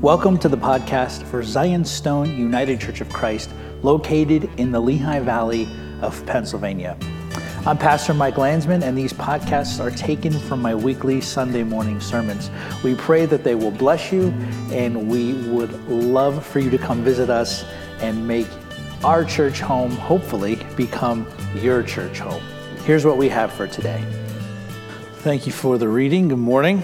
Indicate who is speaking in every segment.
Speaker 1: Welcome to the podcast for Zion Stone United Church of Christ, located in the Lehigh Valley of Pennsylvania. I'm Pastor Mike Landsman, and these podcasts are taken from my weekly Sunday morning sermons. We pray that they will bless you, and we would love for you to come visit us and make our church home, hopefully, become your church home. Here's what we have for today. Thank you for the reading. Good morning.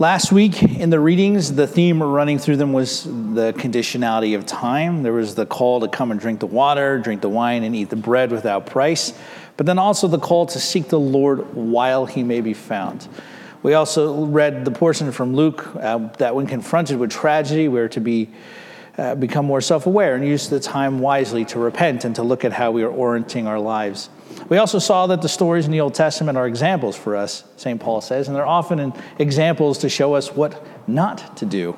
Speaker 1: Last week in the readings, the theme running through them was the conditionality of time. There was the call to come and drink the water, drink the wine, and eat the bread without price, but then also the call to seek the Lord while he may be found. We also read the portion from Luke uh, that when confronted with tragedy, we're to be uh, become more self-aware and use the time wisely to repent and to look at how we are orienting our lives. We also saw that the stories in the Old Testament are examples for us, St. Paul says, and they're often examples to show us what not to do.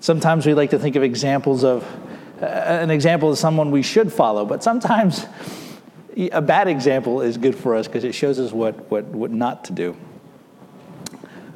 Speaker 1: Sometimes we like to think of examples of uh, an example of someone we should follow, but sometimes a bad example is good for us because it shows us what, what, what not to do.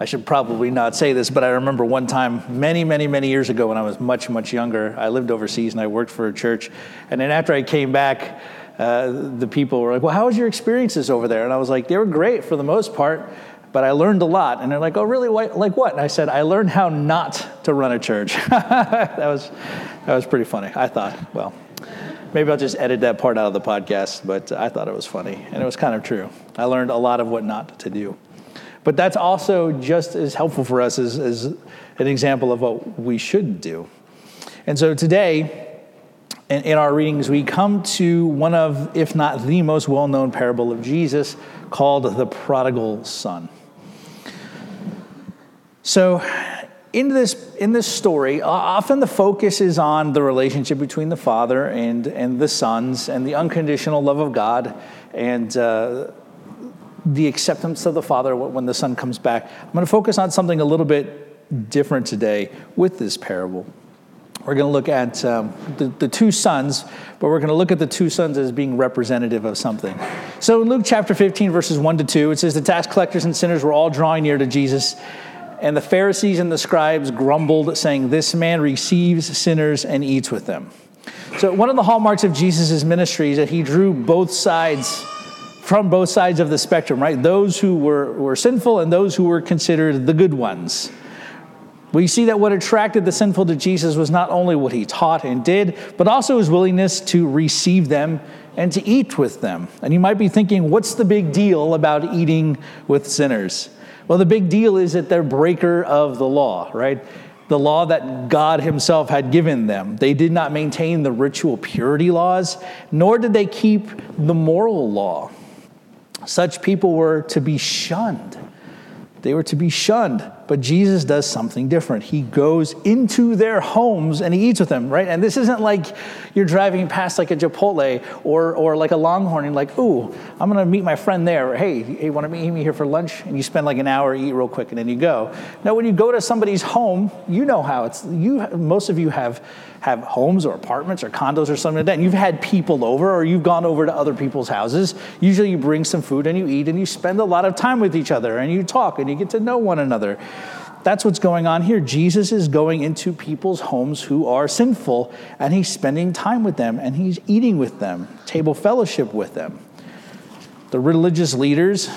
Speaker 1: I should probably not say this, but I remember one time many, many, many years ago when I was much, much younger, I lived overseas and I worked for a church. And then after I came back, uh, the people were like, Well, how was your experiences over there? And I was like, They were great for the most part, but I learned a lot. And they're like, Oh, really? Like what? And I said, I learned how not to run a church. that, was, that was pretty funny. I thought, well, maybe I'll just edit that part out of the podcast, but I thought it was funny. And it was kind of true. I learned a lot of what not to do. But that's also just as helpful for us as, as an example of what we should do. And so today, in, in our readings, we come to one of, if not the most well known parable of Jesus called the prodigal son. So, in this, in this story, often the focus is on the relationship between the father and, and the sons and the unconditional love of God and uh, the acceptance of the father when the son comes back. I'm going to focus on something a little bit different today with this parable. We're going to look at um, the, the two sons, but we're going to look at the two sons as being representative of something. So in Luke chapter 15, verses 1 to 2, it says, The tax collectors and sinners were all drawing near to Jesus, and the Pharisees and the scribes grumbled, saying, This man receives sinners and eats with them. So one of the hallmarks of Jesus' ministry is that he drew both sides from both sides of the spectrum, right? Those who were, were sinful and those who were considered the good ones. We see that what attracted the sinful to Jesus was not only what he taught and did, but also his willingness to receive them and to eat with them. And you might be thinking, what's the big deal about eating with sinners? Well, the big deal is that they're breaker of the law, right? The law that God Himself had given them. They did not maintain the ritual purity laws, nor did they keep the moral law. Such people were to be shunned. They were to be shunned. But Jesus does something different. He goes into their homes and he eats with them, right? And this isn't like you're driving past like a Chipotle or, or like a Longhorn and like, ooh, I'm gonna meet my friend there. Or, hey, hey, wanna meet me here for lunch? And you spend like an hour, eat real quick, and then you go. Now, when you go to somebody's home, you know how it's, you, most of you have, have homes or apartments or condos or something like that, and you've had people over or you've gone over to other people's houses. Usually you bring some food and you eat and you spend a lot of time with each other and you talk and you get to know one another. That's what's going on here. Jesus is going into people's homes who are sinful, and he's spending time with them, and he's eating with them, table fellowship with them. The religious leaders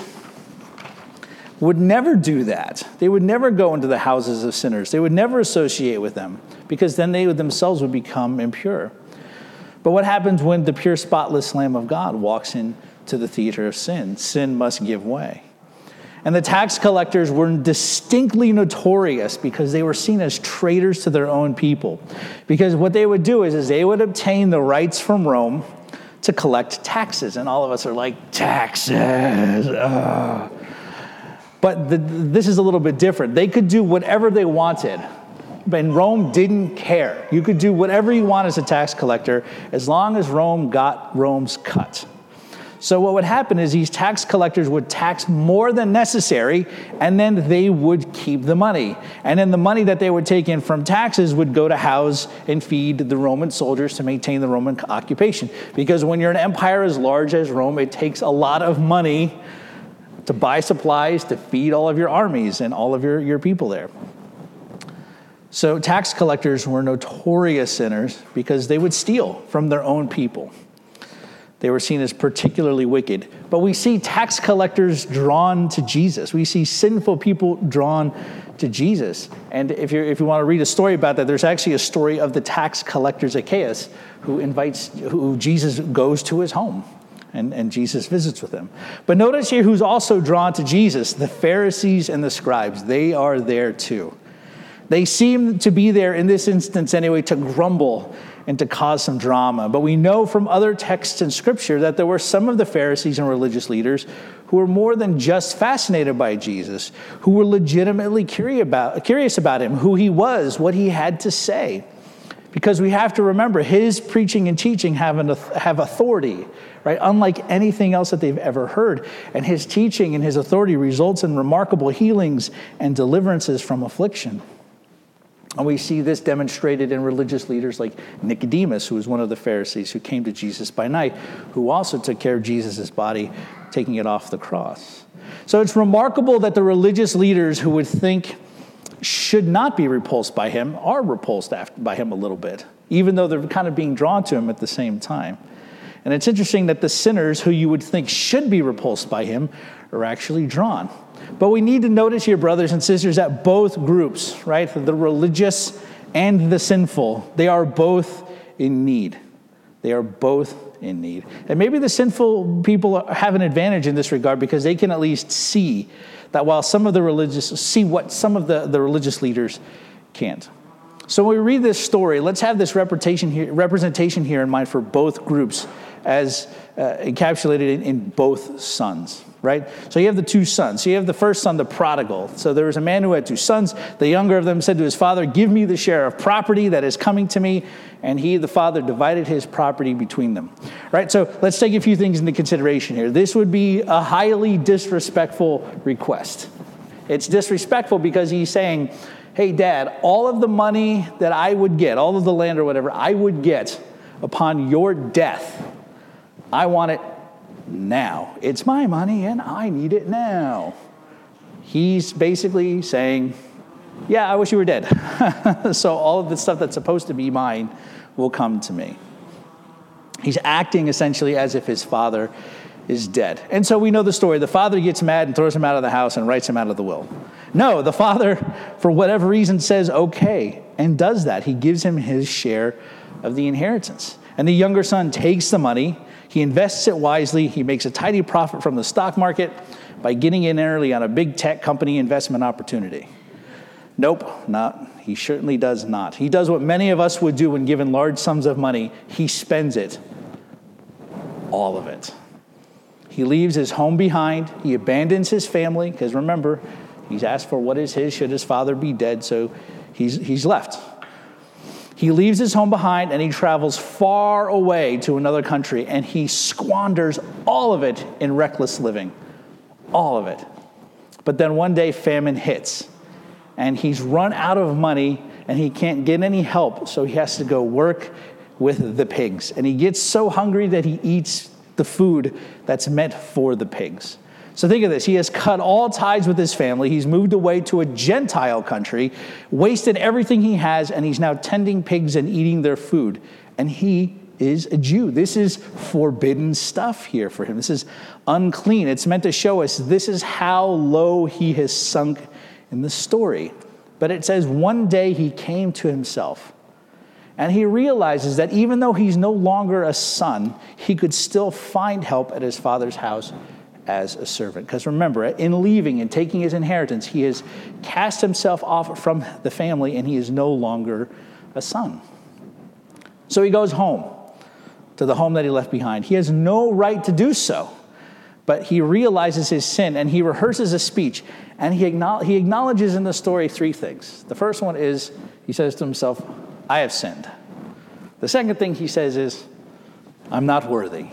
Speaker 1: would never do that. They would never go into the houses of sinners. They would never associate with them because then they themselves would become impure. But what happens when the pure, spotless Lamb of God walks into the theater of sin? Sin must give way. And the tax collectors were distinctly notorious because they were seen as traitors to their own people. Because what they would do is, is they would obtain the rights from Rome to collect taxes. And all of us are like, taxes. Ugh. But the, this is a little bit different. They could do whatever they wanted. And Rome didn't care. You could do whatever you want as a tax collector as long as Rome got Rome's cut. So, what would happen is these tax collectors would tax more than necessary, and then they would keep the money. And then the money that they would take in from taxes would go to house and feed the Roman soldiers to maintain the Roman occupation. Because when you're an empire as large as Rome, it takes a lot of money to buy supplies to feed all of your armies and all of your, your people there. So, tax collectors were notorious sinners because they would steal from their own people. They were seen as particularly wicked. But we see tax collectors drawn to Jesus. We see sinful people drawn to Jesus. And if, you if you want to read a story about that, there's actually a story of the tax collector Zacchaeus who invites, who Jesus goes to his home. And, and Jesus visits with him. But notice here who's also drawn to Jesus the Pharisees and the scribes. They are there too. They seem to be there in this instance anyway to grumble and to cause some drama. But we know from other texts in Scripture that there were some of the Pharisees and religious leaders who were more than just fascinated by Jesus, who were legitimately curious about, him, who he was, what he had to say. Because we have to remember his preaching and teaching have, an, have authority, right? Unlike anything else that they've ever heard. And his teaching and his authority results in remarkable healings and deliverances from affliction. And we see this demonstrated in religious leaders like Nicodemus, who was one of the Pharisees who came to Jesus by night, who also took care of Jesus' body, taking it off the cross. So it's remarkable that the religious leaders who would think should not be repulsed by him are repulsed by him a little bit, even though they're kind of being drawn to him at the same time. And it's interesting that the sinners who you would think should be repulsed by him are actually drawn. But we need to notice here, brothers and sisters, that both groups, right, the religious and the sinful, they are both in need. They are both in need. And maybe the sinful people have an advantage in this regard because they can at least see that while some of the religious see what some of the, the religious leaders can't. So when we read this story, let's have this representation here, representation here in mind for both groups as uh, encapsulated in, in both sons right? So you have the two sons. So you have the first son, the prodigal. So there was a man who had two sons. The younger of them said to his father, Give me the share of property that is coming to me. And he, the father, divided his property between them. Right? So let's take a few things into consideration here. This would be a highly disrespectful request. It's disrespectful because he's saying, Hey, dad, all of the money that I would get, all of the land or whatever I would get upon your death, I want it now. It's my money and I need it now. He's basically saying, Yeah, I wish you were dead. so all of the stuff that's supposed to be mine will come to me. He's acting essentially as if his father is dead. And so we know the story. The father gets mad and throws him out of the house and writes him out of the will. No, the father, for whatever reason, says okay and does that. He gives him his share of the inheritance. And the younger son takes the money he invests it wisely. He makes a tidy profit from the stock market by getting in early on a big tech company investment opportunity. Nope, not. He certainly does not. He does what many of us would do when given large sums of money. He spends it, all of it. He leaves his home behind. He abandons his family, because remember, he's asked for what is his should his father be dead, so he's, he's left. He leaves his home behind and he travels far away to another country and he squanders all of it in reckless living. All of it. But then one day famine hits and he's run out of money and he can't get any help, so he has to go work with the pigs. And he gets so hungry that he eats the food that's meant for the pigs. So think of this. He has cut all ties with his family. He's moved away to a Gentile country, wasted everything he has, and he's now tending pigs and eating their food. And he is a Jew. This is forbidden stuff here for him. This is unclean. It's meant to show us this is how low he has sunk in the story. But it says one day he came to himself. And he realizes that even though he's no longer a son, he could still find help at his father's house as a servant. Because remember, in leaving and taking his inheritance, he has cast himself off from the family and he is no longer a son. So he goes home to the home that he left behind. He has no right to do so, but he realizes his sin and he rehearses a speech and he, he acknowledges in the story three things. The first one is he says to himself, I have sinned. The second thing he says is, I'm not worthy.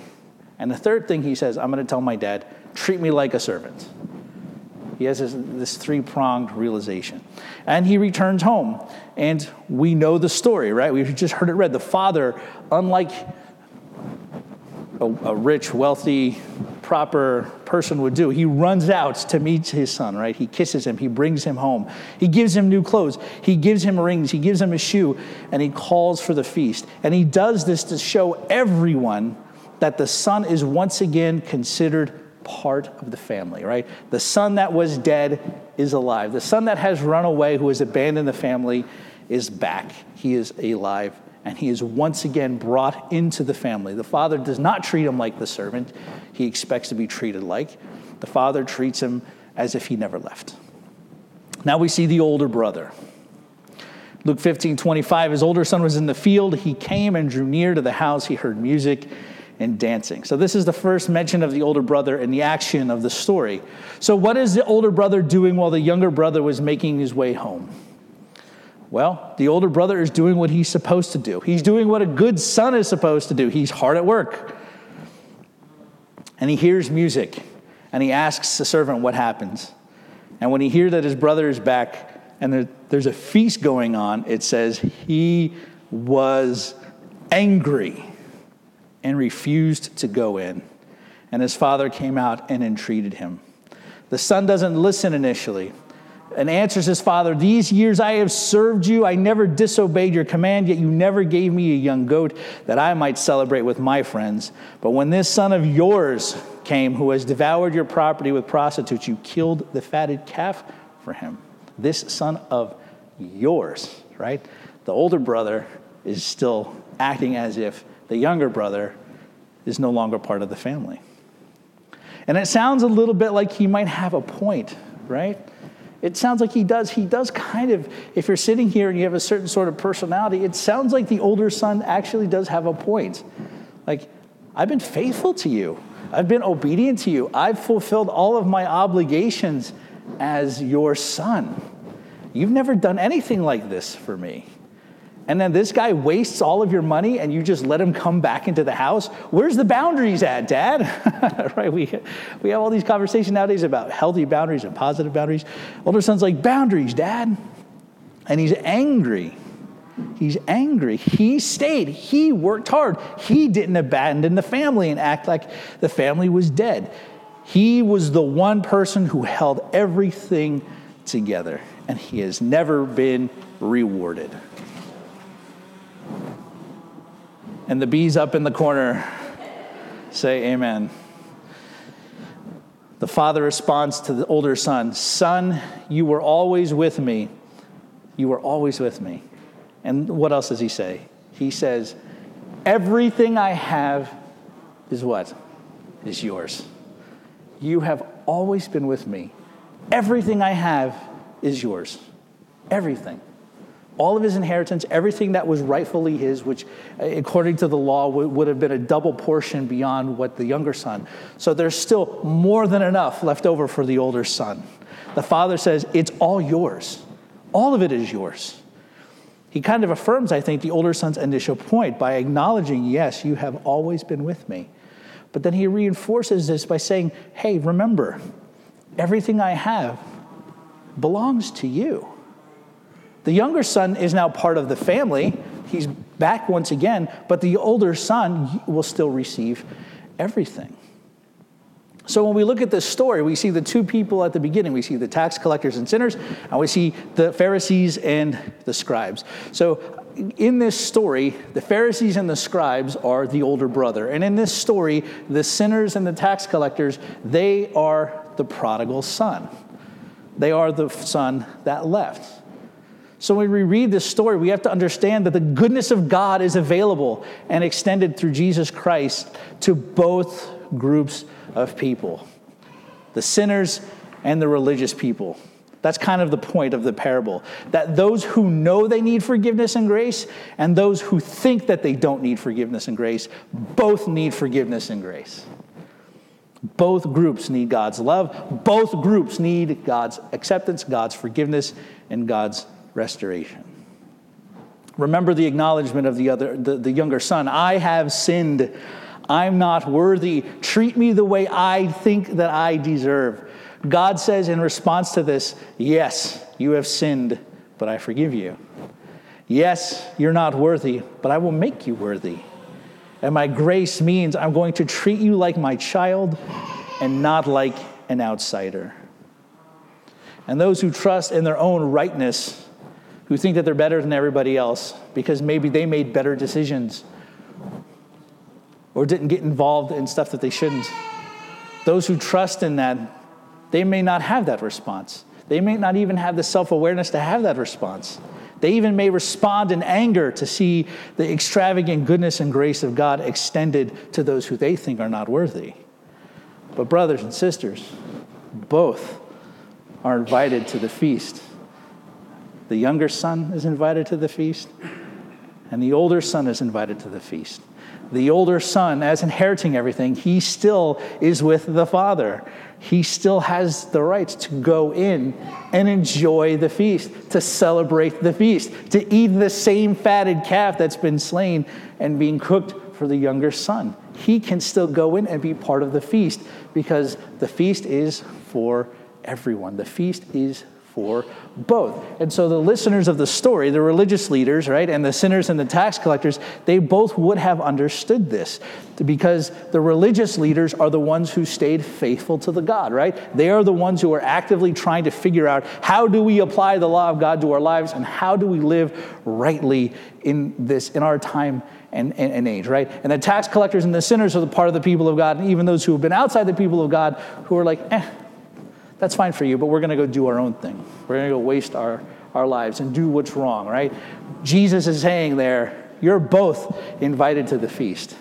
Speaker 1: And the third thing he says, I'm going to tell my dad, treat me like a servant. He has this, this three pronged realization. And he returns home. And we know the story, right? We've just heard it read. The father, unlike a, a rich, wealthy, proper person would do. He runs out to meet his son, right? He kisses him, he brings him home, he gives him new clothes, he gives him rings, he gives him a shoe, and he calls for the feast. And he does this to show everyone that the son is once again considered part of the family, right? The son that was dead is alive. The son that has run away, who has abandoned the family, is back. He is alive and he is once again brought into the family. The father does not treat him like the servant he expects to be treated like. The father treats him as if he never left. Now we see the older brother. Luke 15, 25, his older son was in the field. He came and drew near to the house. He heard music and dancing. So, this is the first mention of the older brother and the action of the story. So, what is the older brother doing while the younger brother was making his way home? Well, the older brother is doing what he's supposed to do. He's doing what a good son is supposed to do. He's hard at work. And he hears music and he asks the servant what happens. And when he hears that his brother is back and there's a feast going on, it says he was angry and refused to go in. And his father came out and entreated him. The son doesn't listen initially and answers his father, These years I have served you. I never disobeyed your command, yet you never gave me a young goat that I might celebrate with my friends. But when this son of yours came, who has devoured your property with prostitutes, you killed the fatted calf for him. This son of yours, right? The older brother is still acting as if the younger brother is no longer part of the family. And it sounds a little bit like he might have a point, right? It sounds like he does. He does kind of, if you're sitting here and you have a certain sort of personality, it sounds like the older son actually does have a point. Like, I've been faithful to you, I've been obedient to you, I've fulfilled all of my obligations as your son. You've never done anything like this for me and then this guy wastes all of your money and you just let him come back into the house? Where's the boundaries at dad? Right we, we have all these conversations nowadays about healthy boundaries and positive boundaries. Older son's like boundaries dad. And he's angry. He's angry. He stayed. He worked hard. He didn't abandon the family and act like the family was dead. He was the one person who held everything together and he has never been rewarded And the bees up in the corner say, Amen. The father responds to the older son Son, you were always with me. You were always with me. And what else does he say? He says, Everything I have is what? Is yours. You have always been with me. Everything I have is yours. Everything all of his inheritance, everything that was rightfully his, which uh, according to the law would have been a double portion beyond what the younger son. So there's still more than enough left over for the older son. The father says, It's all yours. All of it is yours. He kind of affirms, I think, the older son's initial point by acknowledging, Yes, you have always been with me. But then he reinforces this by saying, Hey, remember, everything I have belongs to you. The younger son is now part of the family. He's back once again, but the older son will still receive everything. So when we look at this story, we see the two people at the beginning. We see the tax collectors and sinners, and we see the Pharisees and the scribes. So in this story, the Pharisees and the scribes are the older brother. And in this story, the sinners and the tax collectors, they are the prodigal son. They are the son that left. So when we read this story, we have to understand that the goodness of God is available and extended through Jesus Christ to both groups of people the sinners and the religious people. That's kind of the point of the parable. That those who know they need forgiveness and grace and those who think that they don't need forgiveness and grace both need forgiveness and grace. Both groups need God's love. Both groups need God's acceptance, God's forgiveness, and God's restoration. Remember the acknowledgement of the, other, the, the younger son I have sinned. I'm not worthy. Treat me the way I think that I deserve. God says in response to this, Yes, you have sinned, but I forgive you. Yes, you're not worthy, but I will make you worthy. And my grace means I'm going to treat you like my child, and not like an outsider. And those who trust in their own rightness, who think that they're better than everybody else because maybe they made better decisions or didn't get involved in stuff that they shouldn't. Those who trust in that, they may not have that response. They may not even have the self awareness to have that response. They even may respond in anger to see the extravagant goodness and grace of God extended to those who they think are not worthy. But, brothers and sisters, both are invited to the feast. The younger son is invited to the feast, and the older son is invited to the feast the older son, as inheriting everything, he still is with the father. He still has the right to go in and enjoy the feast, to celebrate the feast, to eat the same fatted calf that's been slain and being cooked for the younger son. He can still go in and be part of the feast because the feast is for everyone. The feast is for both. And so the listeners of the story, the religious leaders, right, and the sinners and the tax collectors, they both would have understood this because the religious leaders are the ones who stayed faithful to the God, right? They are the ones who are actively trying to figure out how do we apply the law of God to our lives and how do we live rightly in this in our time and, and, and, age, right? And the tax collectors and the sinners are the part of the people of God, and even those who have been outside the people of God who are like, eh, that's fine for you, but we're going to go do our own thing. We're going to go waste our, our lives and do what's wrong, right? Jesus is saying there, you're both invited to the feast.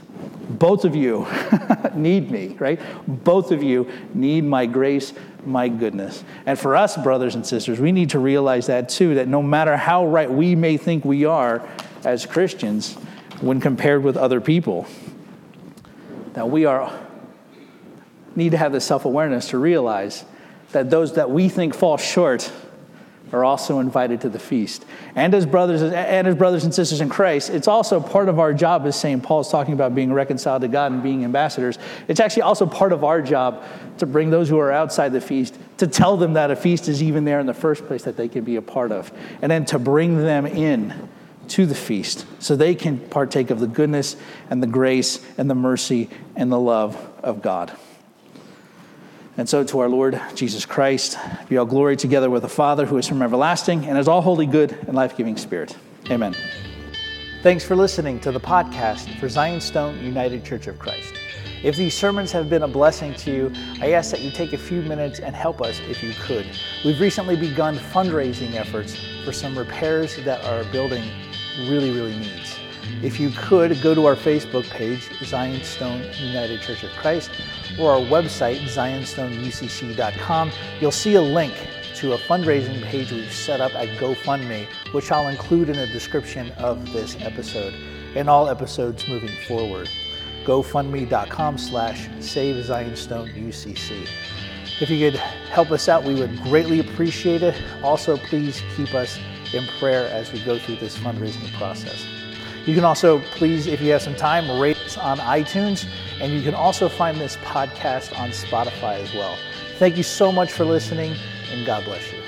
Speaker 1: Both of you need me, right? Both of you need my grace, my goodness. And for us, brothers and sisters, we need to realize that too, that no matter how right we may think we are as Christians when compared with other people, that we are need to have the self-awareness to realize that those that we think fall short are also invited to the feast. And as brothers and as brothers and sisters in Christ, it's also part of our job as St. Paul's talking about being reconciled to God and being ambassadors. It's actually also part of our job to bring those who are outside the feast to tell them that a feast is even there in the first place that they can be a part of. And then to bring them in to the feast so they can partake of the goodness and the grace and the mercy and the love of God. And so to our Lord Jesus Christ be all glory together with the Father who is from everlasting and is all holy, good, and life giving Spirit. Amen. Thanks for listening to the podcast for Zion Stone United Church of Christ. If these sermons have been a blessing to you, I ask that you take a few minutes and help us if you could. We've recently begun fundraising efforts for some repairs that our building really, really needs. If you could, go to our Facebook page, Zion Stone United Church of Christ, or our website, zionstoneucc.com. You'll see a link to a fundraising page we've set up at GoFundMe, which I'll include in the description of this episode and all episodes moving forward. GoFundMe.com slash Save Zionstone UCC. If you could help us out, we would greatly appreciate it. Also, please keep us in prayer as we go through this fundraising process. You can also, please, if you have some time, rate us on iTunes, and you can also find this podcast on Spotify as well. Thank you so much for listening, and God bless you.